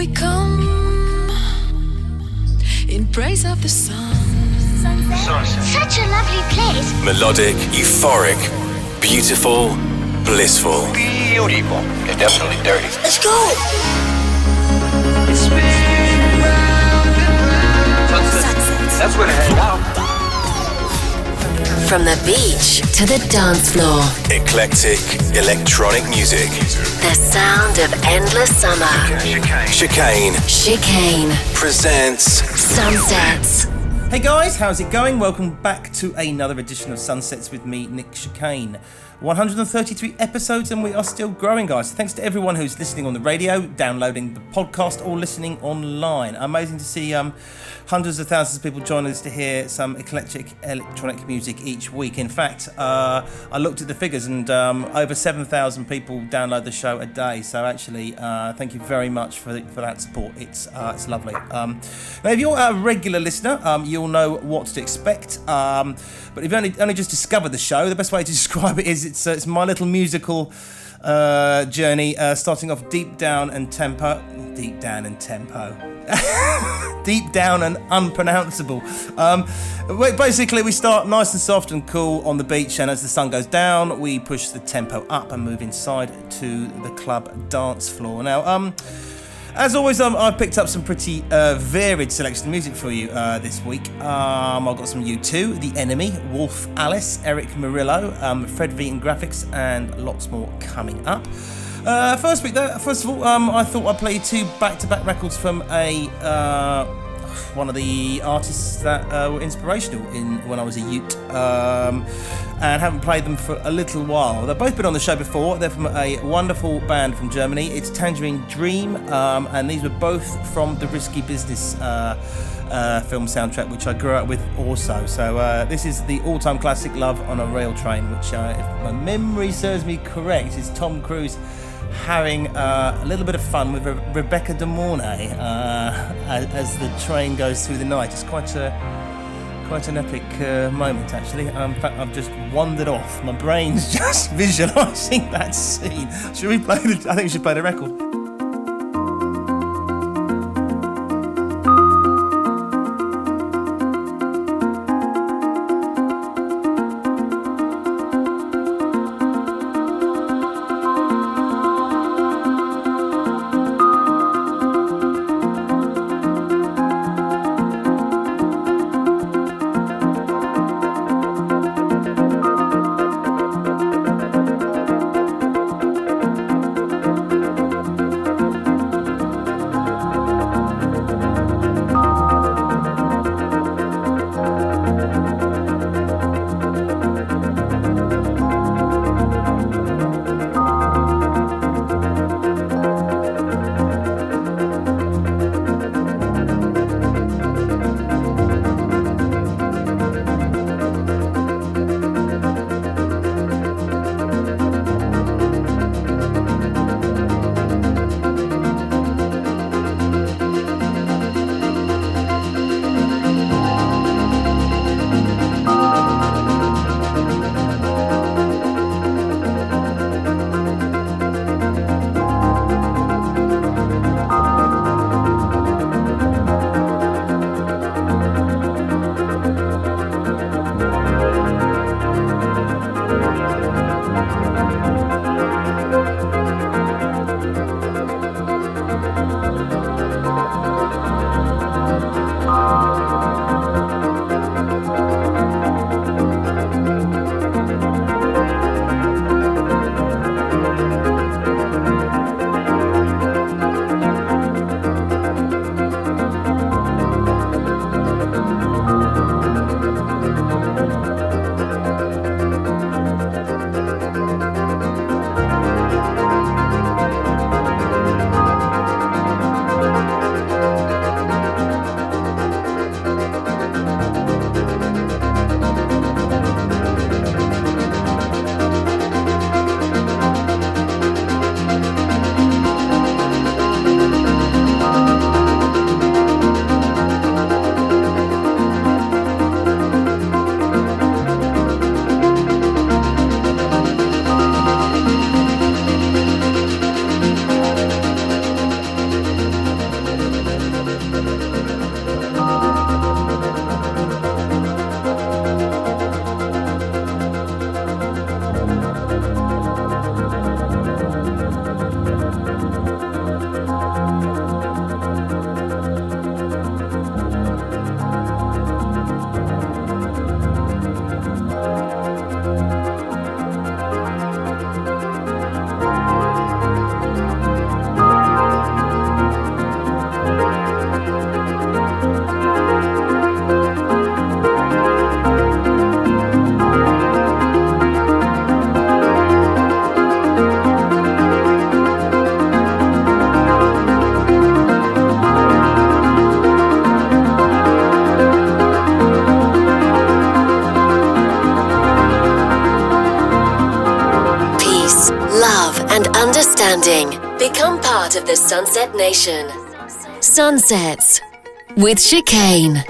we come in praise of the sun. Such a lovely place. Melodic, euphoric, beautiful, blissful. Beautiful. It's definitely dirty. Let's go. That's where to hang out. From the beach to the dance floor, Eclectic, electronic music. the sound of endless summer. Chicane Chicane presents Sunsets. Hey guys, how's it going? Welcome back to another edition of Sunsets with me, Nick Chicane. 133 episodes and we are still growing, guys. Thanks to everyone who's listening on the radio, downloading the podcast, or listening online. Amazing to see um, hundreds of thousands of people join us to hear some eclectic electronic music each week. In fact, uh, I looked at the figures and um, over 7,000 people download the show a day. So actually, uh, thank you very much for, for that support. It's uh, it's lovely. Um, now, if you're a regular listener, um, you'll know what to expect. Um, but if you only, only just discovered the show, the best way to describe it is it's, uh, it's my little musical uh, journey, uh, starting off deep down and tempo. Deep down and tempo. deep down and unpronounceable. Um, basically, we start nice and soft and cool on the beach, and as the sun goes down, we push the tempo up and move inside to the club dance floor. Now, um, as always, um, I've picked up some pretty uh, varied selection of music for you uh, this week. Um, I've got some U2, The Enemy, Wolf Alice, Eric Morillo, um, Fred V in Grafix, and lots more coming up. Uh, first week, though, first of all, um, I thought I'd play two back-to-back records from a uh, one of the artists that uh, were inspirational in when I was a Ute, um, and haven't played them for a little while. They've both been on the show before. They're from a wonderful band from Germany. It's Tangerine Dream, um, and these were both from the Risky Business. Uh, uh, film soundtrack, which I grew up with also. So uh, this is the all-time classic "Love on a Real Train," which, uh, if my memory serves me correct, is Tom Cruise having uh, a little bit of fun with Re- Rebecca De Mornay uh, as, as the train goes through the night. It's quite a quite an epic uh, moment, actually. Um, in fact, I've just wandered off. My brain's just visualising that scene. Should we play? The, I think we should play the record. Become part of the Sunset Nation. Sunsets with Chicane.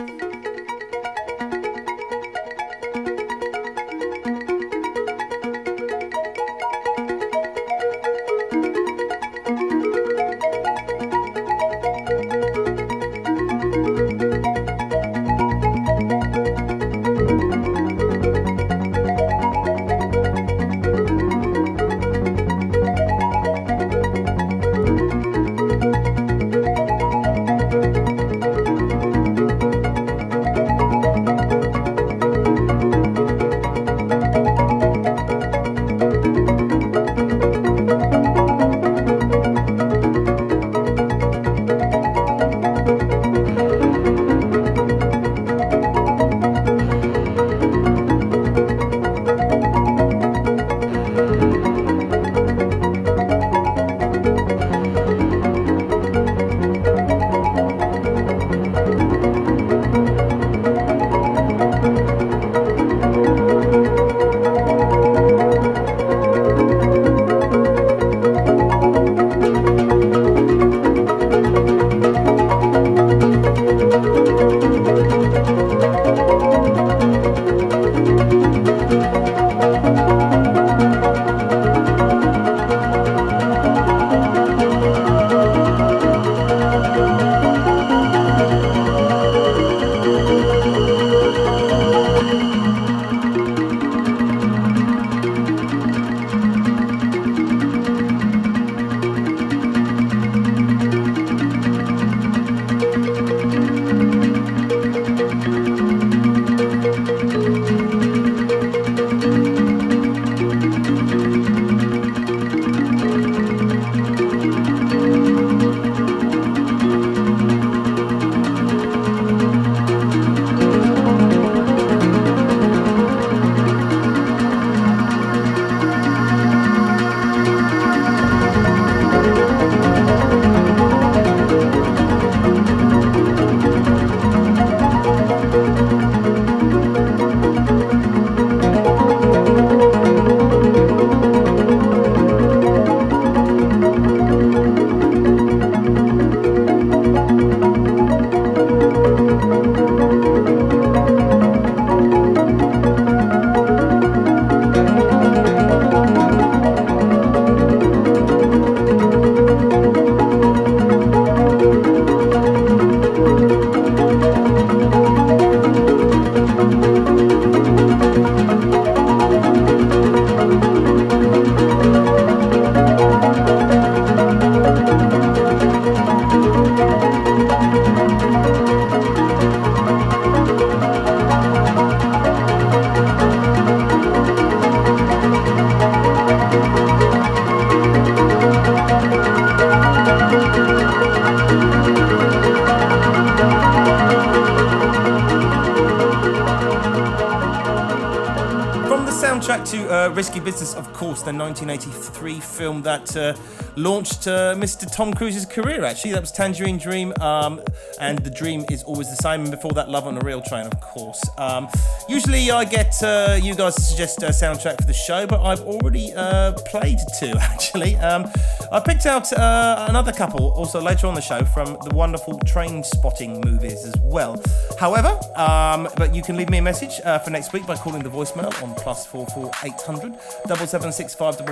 Risky Business, of course, the 1983 film that uh, launched uh, Mr. Tom Cruise's career, actually. That was Tangerine Dream, um, and the dream is always the same. And before that, Love on a Real Train, of course. Um, usually I get uh, you guys to suggest a soundtrack for the show, but I've already uh, played two, actually. Um, I picked out uh, another couple also later on the show from the wonderful Trainspotting movies as well. However, um, but you can leave me a message uh, for next week by calling the voicemail on plus four four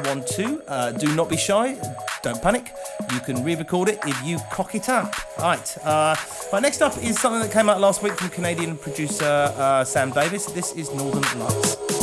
one two. Uh, do not be shy. Don't panic. You can re-record it if you cock it up. Right. Uh, right. Next up is something that came out last week from Canadian producer uh, Sam Davis. This is Northern Lights.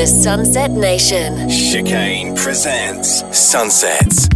The Sunset Nation. Chicane presents Sunsets.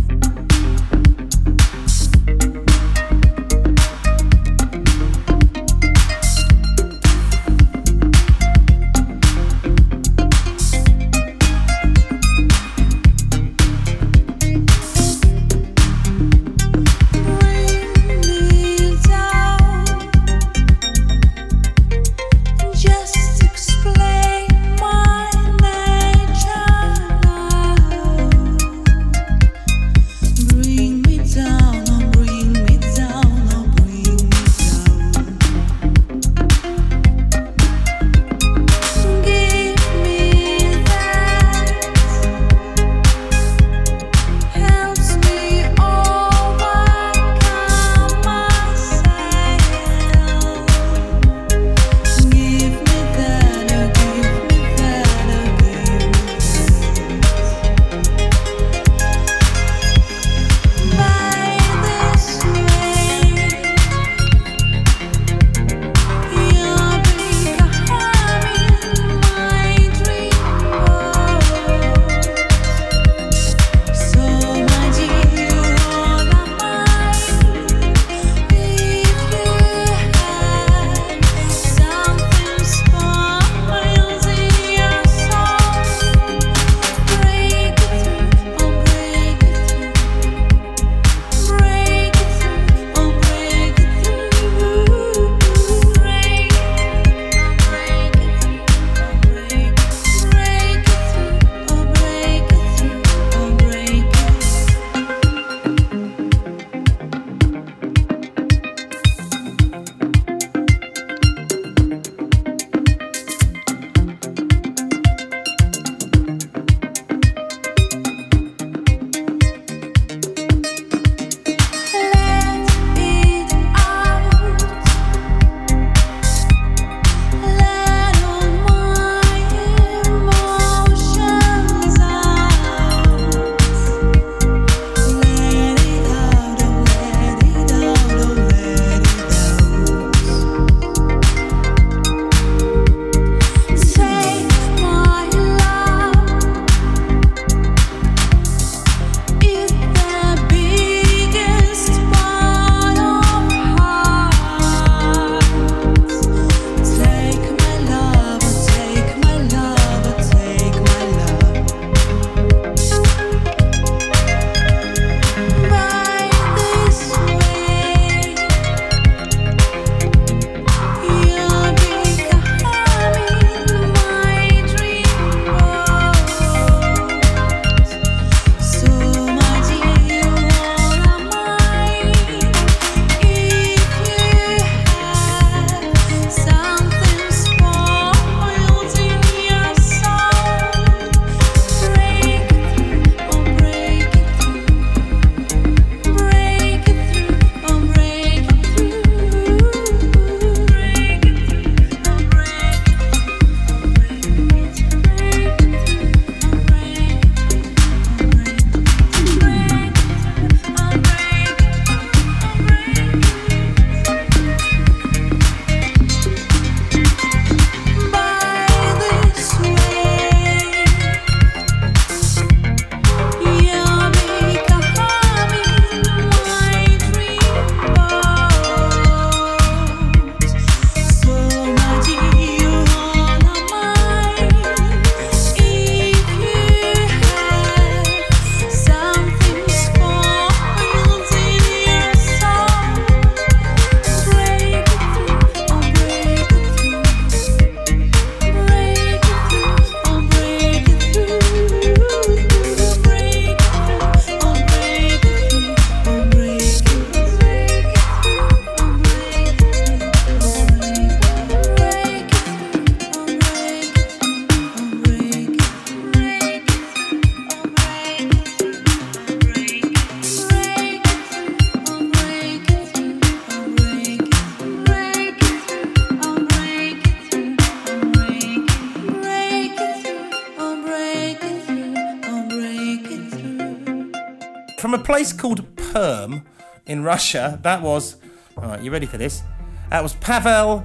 Russia, that was. Alright, you ready for this? That was Pavel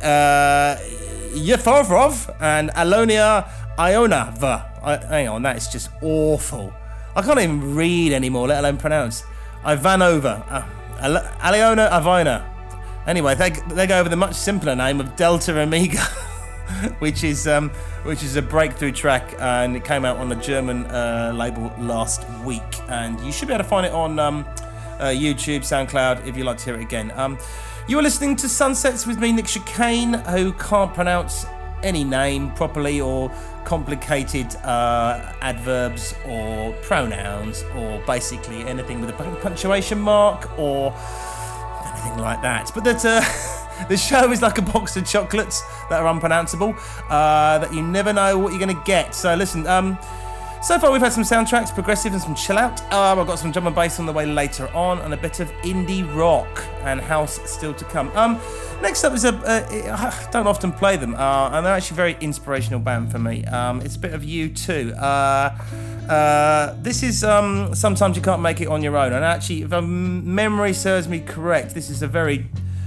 uh, Yeforov and Alonia Ionava. I, hang on, that is just awful. I can't even read anymore, let alone pronounce. Ivanova. Uh, Al- Aliona Avina. Anyway, they, they go over the much simpler name of Delta Amiga, which is um, which is a breakthrough track, and it came out on a German uh, label last week. And you should be able to find it on um, YouTube, SoundCloud, if you'd like to hear it again. Um, you are listening to Sunsets with me, Nick Chicane, who can't pronounce any name properly or complicated uh, adverbs or pronouns or basically anything with a punctuation mark or anything like that. But that uh, the show is like a box of chocolates that are unpronounceable uh, that you never know what you're going to get. So listen, um, so far we've had some soundtracks, progressive and some chill out. Um, I've got some drum and bass on the way later on, and a bit of indie rock and house still to come. Um, next up is a uh, I don't often play them, uh, and they're actually a very inspirational band for me. Um, it's a bit of U2. Uh, uh, this is um, sometimes you can't make it on your own, and actually, if memory serves me correct, this is a very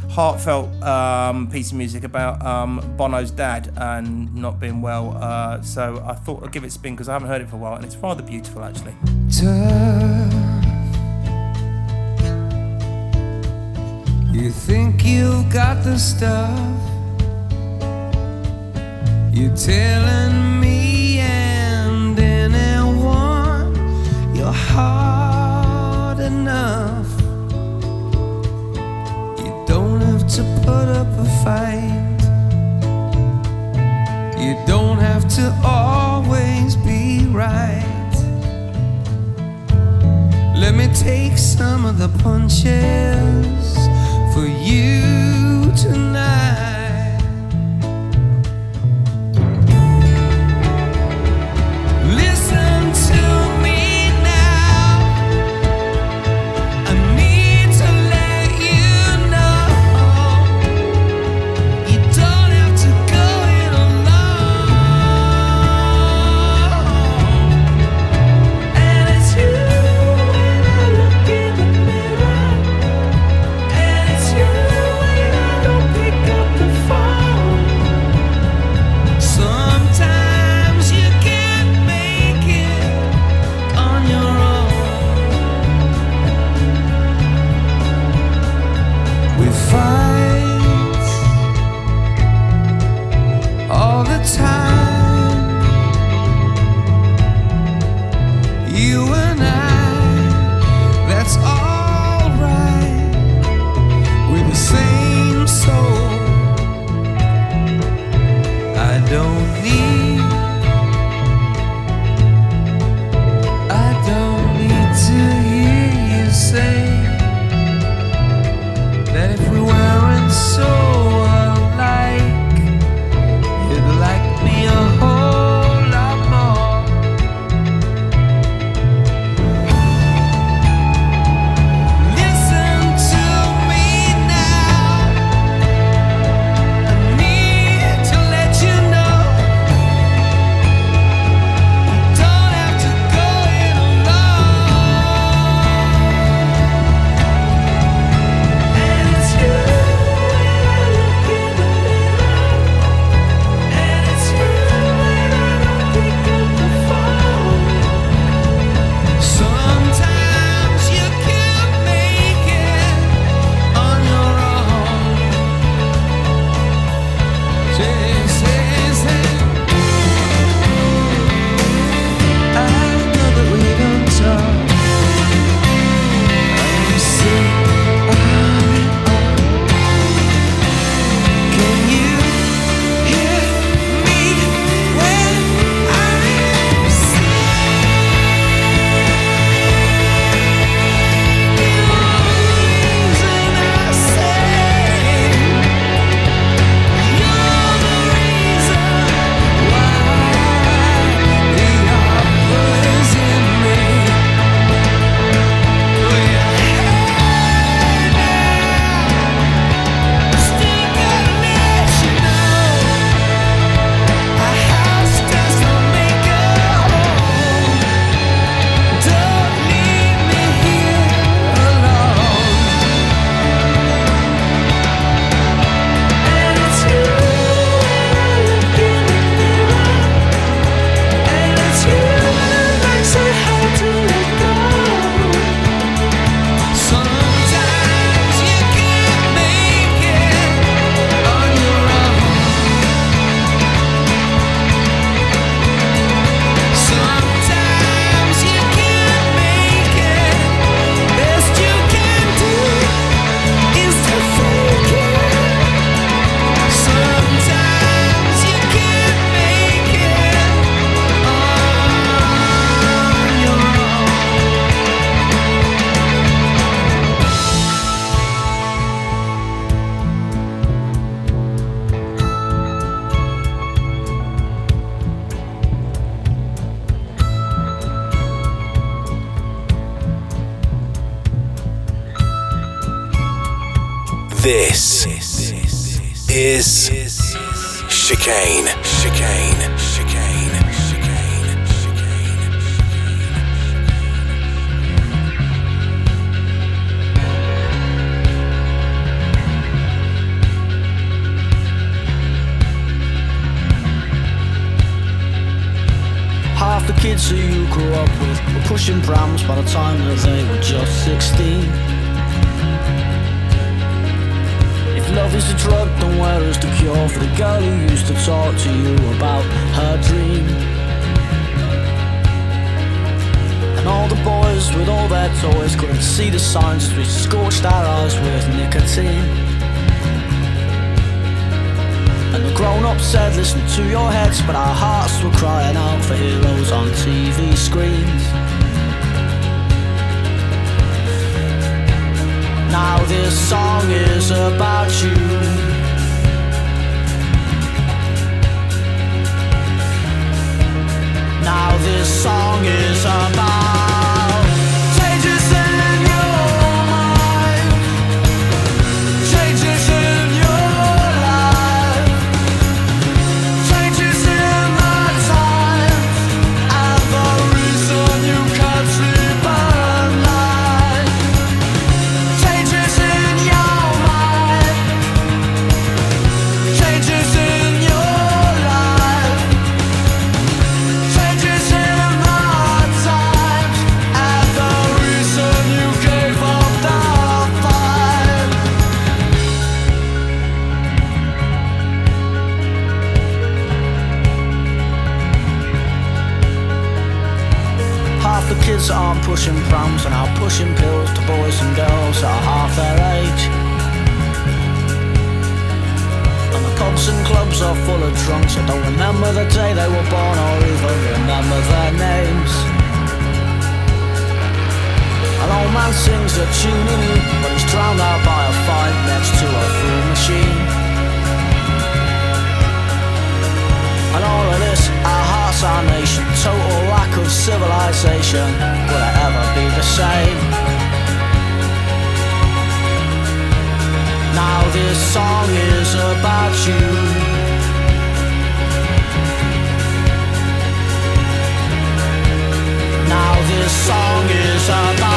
heartfelt um, piece of music about um, Bono's dad and not being well. Uh, so I thought I'd give it a spin because I haven't heard it for a while, and it's rather beautiful actually. Tough. You think you've got the stuff? You're telling me and anyone you're hard don't have to put up a fight. You don't have to always be right. Let me take some of the punches for you This is Chicane. Chicane. Half the kids who you grew up with were pushing prams by the time that they were just 16. Love is the drug, is the cure for the girl who used to talk to you about her dream? And all the boys with all their toys couldn't see the signs as we scorched our eyes with nicotine. And the grown ups said, listen to your heads, but our hearts were crying out for heroes on TV screens. Now this song is about you. Now this song is about prams and are pushing pills to boys and girls that are half their age. And the pubs and clubs are full of drunks that don't remember the day they were born or even remember their names. An old man sings a tune in but he's drowned out by a fight next to a food machine. And all of this, our hearts, our nation, total lack of civilization. Will it ever be the same? Now this song is about you. Now this song is about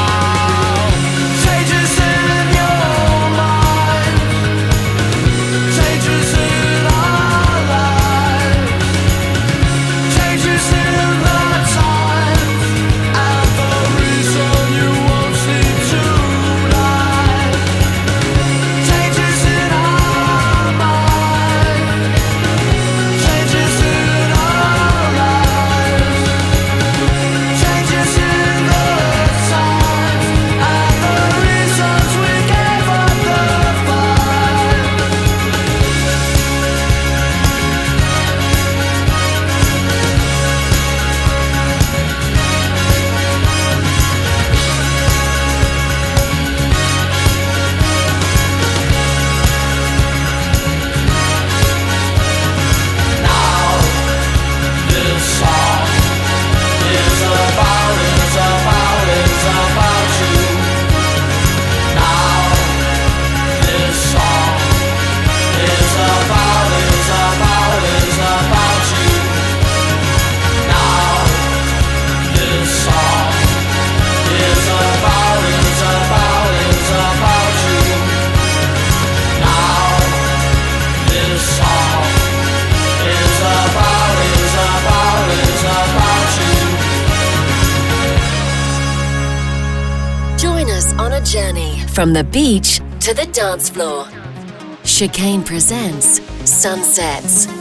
from the beach to the dance floor. Chicane presents Sunsets.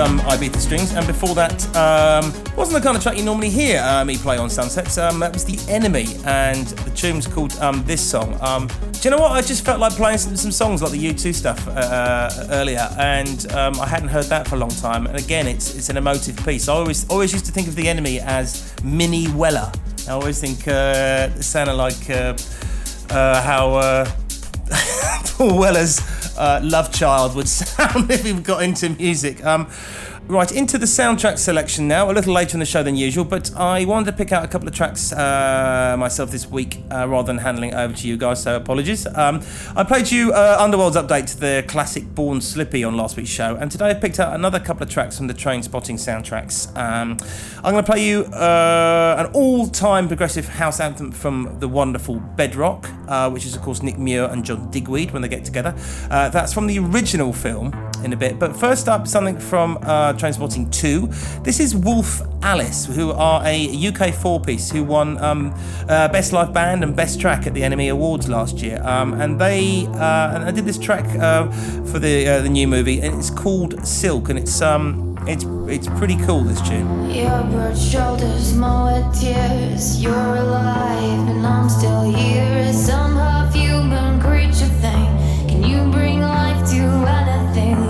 Um, Ibiza Strings, and before that, um, wasn't the kind of track you normally hear uh, me play on Sunsets. Um, that was The Enemy, and the tune's called um, this song. Um, do you know what? I just felt like playing some, some songs like the U2 stuff uh, uh, earlier, and um, I hadn't heard that for a long time. And again, it's it's an emotive piece. I always always used to think of The Enemy as Minnie Weller. I always think uh, it sounded like uh, uh, how uh, Paul Weller's uh, love child would sound if he got into music. Um, right, into the soundtrack selection now, a little later in the show than usual, but I wanted to pick out a couple of tracks uh, myself this week uh, rather than handling it over to you guys, so apologies. Um, I played you uh, Underworld's update to the classic Born Slippy on last week's show, and today I picked out another couple of tracks from the Trainspotting soundtracks. Um, I'm going to play you uh, an all time progressive house anthem from the wonderful Bedrock, uh, which is, of course, Nick Muir and John Digweed when they get together. Uh, that's from the original film in a bit. But first up, something from Trainspotting 2. This is Wolf Alice, who are a UK four piece who won um, uh, Best Live Band and Best Track at the NME Awards last year. Um, and they uh, and I did this track uh, for the uh, the new movie, and it's called Silk, and it's um it's it's pretty cool. This tune. Your broad shoulders, tears. You're alive, and I'm still here. Some half human creature thing. Can you bring life to anything?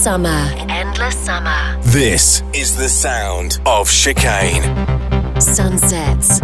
Summer. Endless summer. This is the sound of chicane. Sunsets.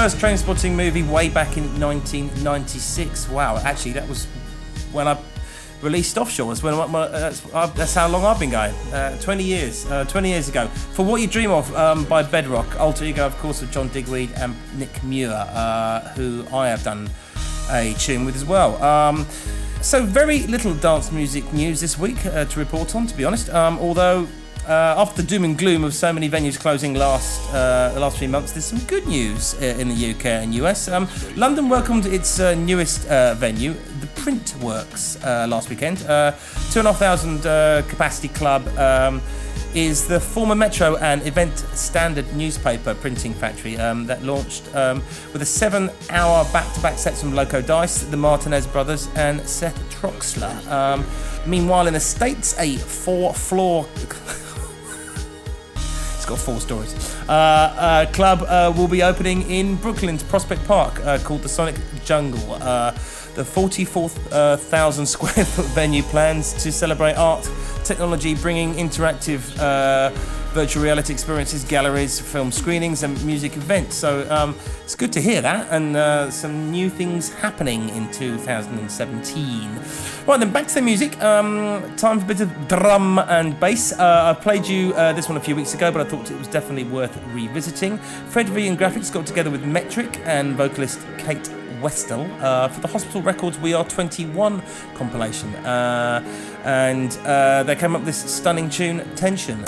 First Trainspotting movie way back in 1996. Wow, actually, that was when I released Offshore. That's, when my, that's, uh, that's how long I've been going. Uh, 20 years. Uh, 20 years ago. For What You Dream Of um, by Bedrock, alter ego, of course, of John Digweed and Nick Muir, uh, who I have done a tune with as well. Um, so, very little dance music news this week uh, to report on, to be honest. Um, although, uh, after the doom and gloom of so many venues closing last uh, the last few months, there's some good news uh, in the UK and US. Um, London welcomed its uh, newest uh, venue, the Printworks, uh, last weekend. Two and a half thousand capacity club. Um, is the former Metro and Evening Standard newspaper printing factory um, that launched um, with a seven hour back to back sets from Loco Dice, the Martinez brothers, and Seth Troxler. Um, meanwhile, in the States, a four floor. Got four stories. Uh, uh, club uh, will be opening in Brooklyn's Prospect Park called the Sonic Jungle. Uh, the 44,000 square foot venue plans to celebrate art, technology, bringing interactive uh, virtual reality experiences, galleries, film screenings, and music events. So um, it's good to hear that, and uh, some new things happening in 2017. Right then, back to the music. Um, time for a bit of drum and bass. Uh, I played you uh, this one a few weeks ago, but I thought it was definitely worth revisiting. Fred V and Grafix got together with Metrik and vocalist Kate Westall uh, for the Hospital Records We Are 21 compilation. Uh, and uh, they came up with this stunning tune, Tension.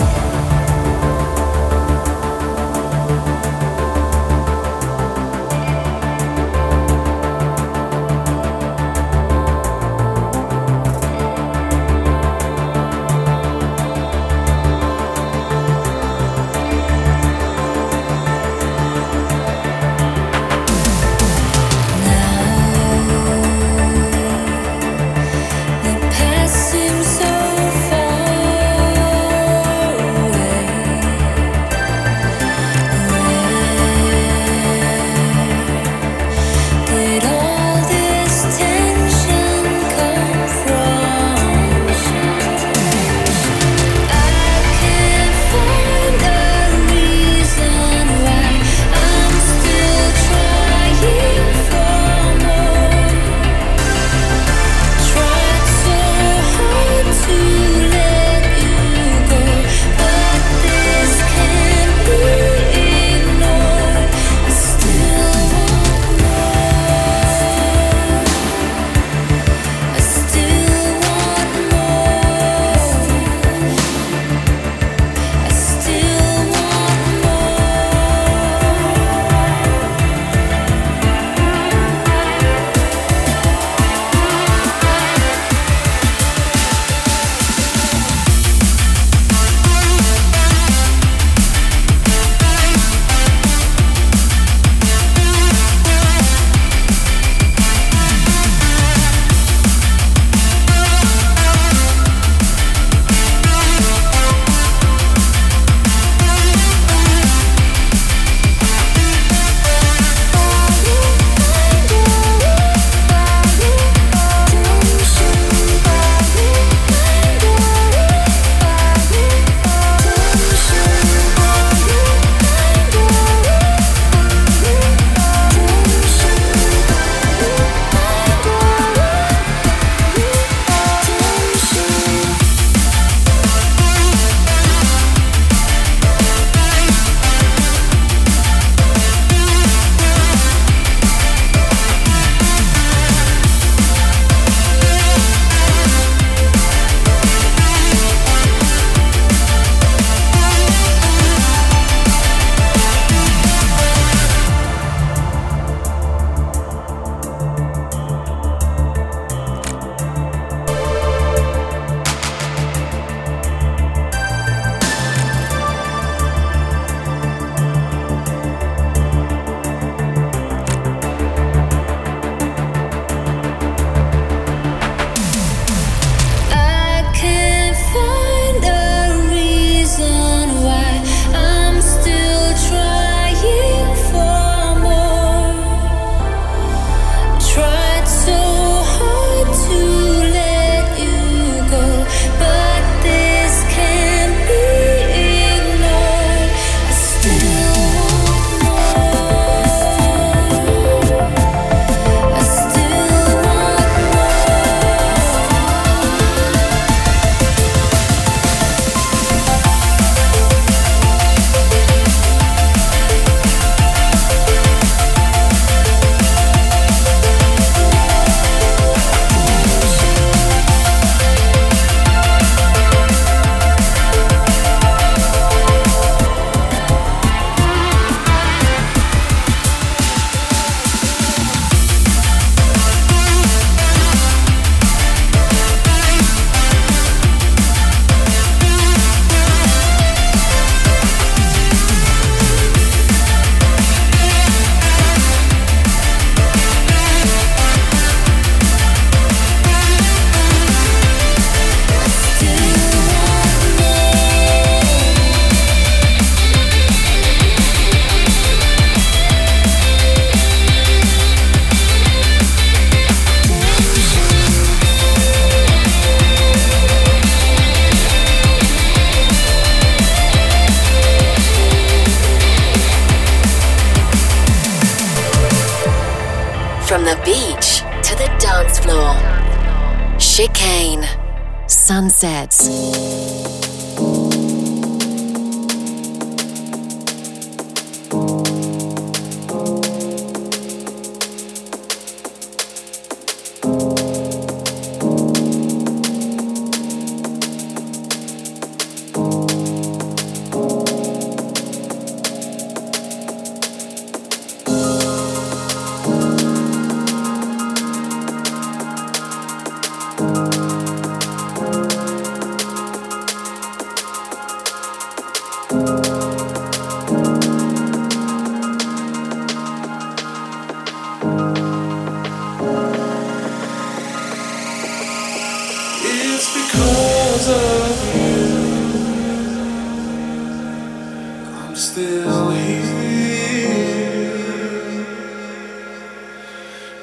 I'm still here.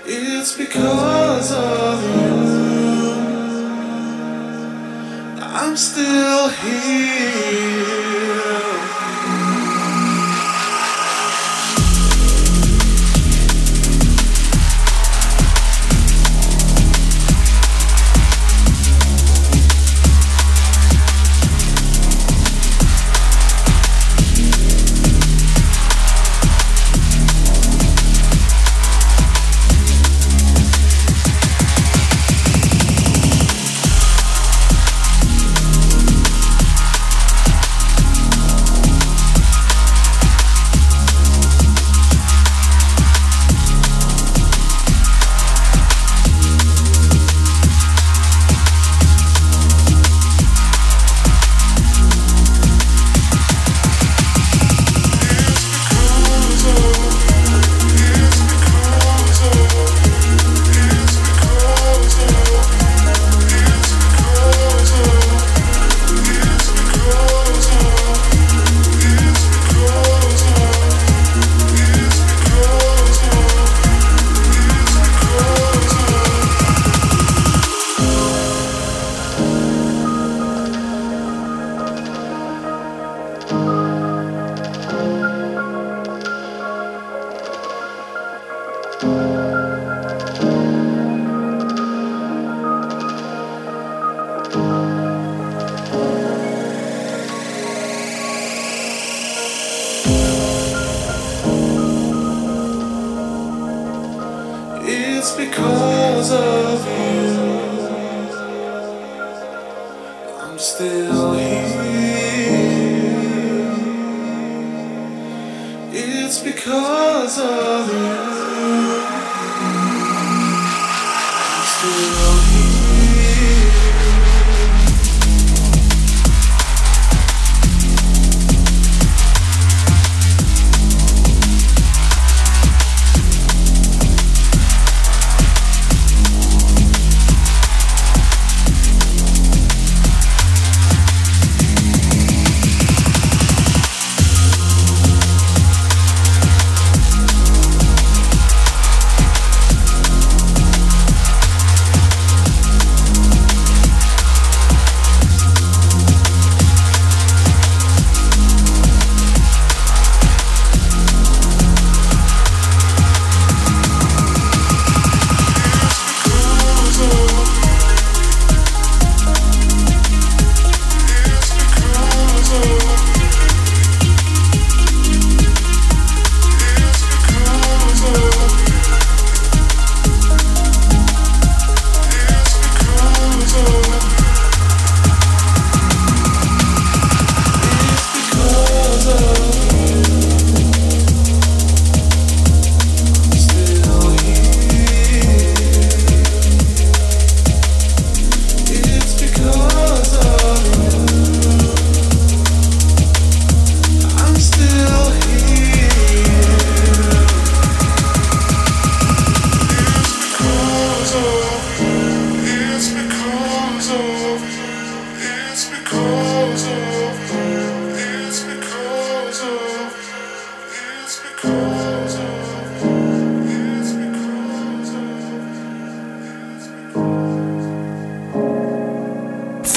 It's because of you. I'm still here. It's because of you. I'm still here. It's because of you. I'm still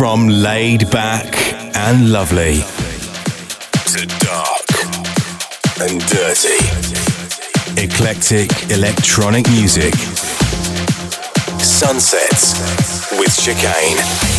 From laid back and lovely to dark and dirty. eclectic electronic music. Sunsets with Chicane.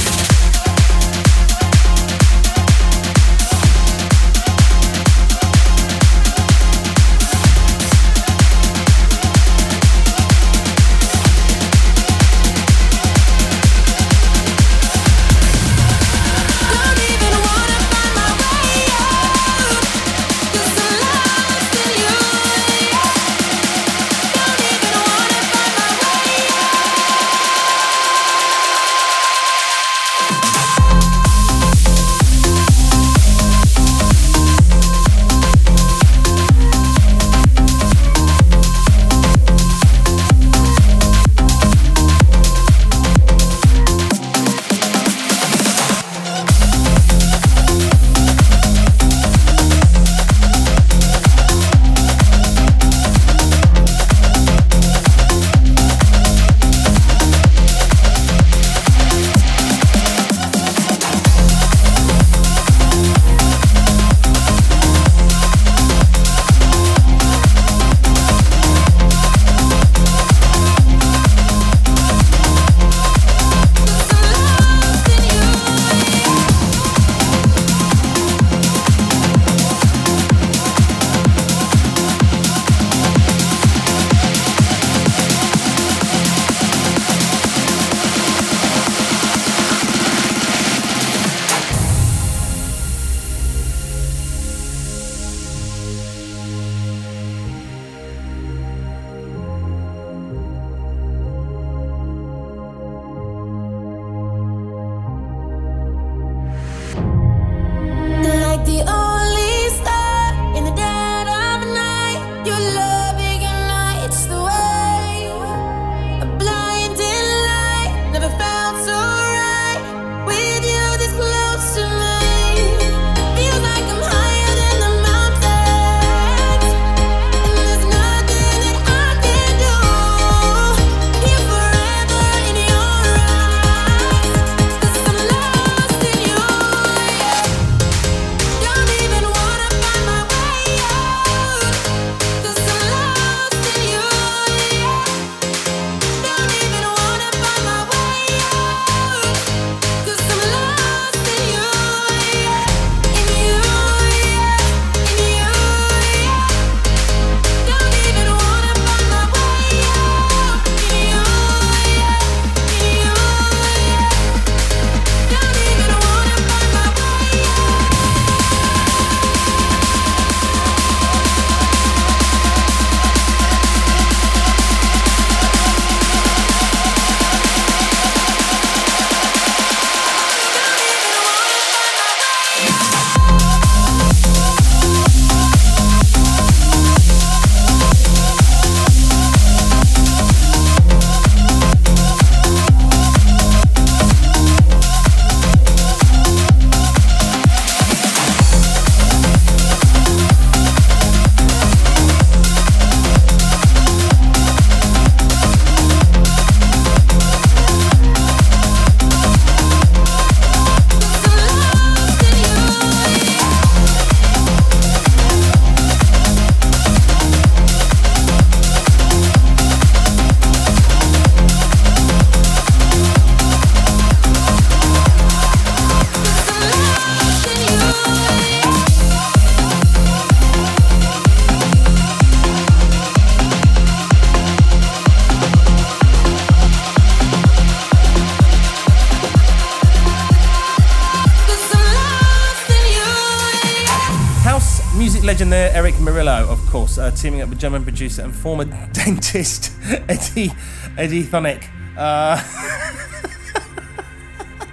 Teaming up with German producer and former dentist Eddie Eddie Thoneick. Uh,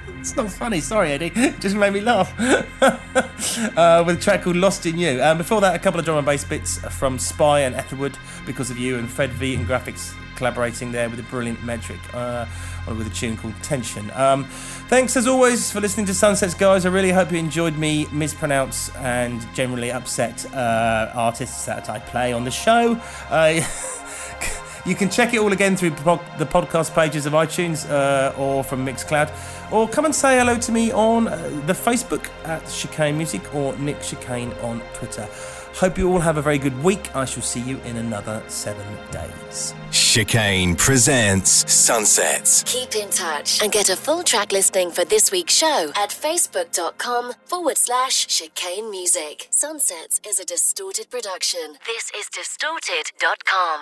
it's not funny, sorry Eddie, just made me laugh. uh, with a track called Lost in You. Um, before that, a couple of drum and bass bits from Spy and Etherwood, Because of You, and Fred V and Grafix collaborating there with a brilliant Metrik uh, with a tune called Tension. Um, thanks as always for listening to Sunsets, guys. I really hope you enjoyed me mispronounce and generally upset uh, artists that I play on the show. Uh, You can check it all again through the podcast pages of iTunes uh, or from Mixcloud. Or come and say hello to me on uh, the Facebook at Chicane Music or Nick Chicane on Twitter. Hope you all have a very good week. I shall see you in another seven days. Chicane presents Sunsets. Keep in touch and get a full track listing for this week's show at facebook.com forward slash chicane music. Sunsets is a distorted production. This is distorted.com.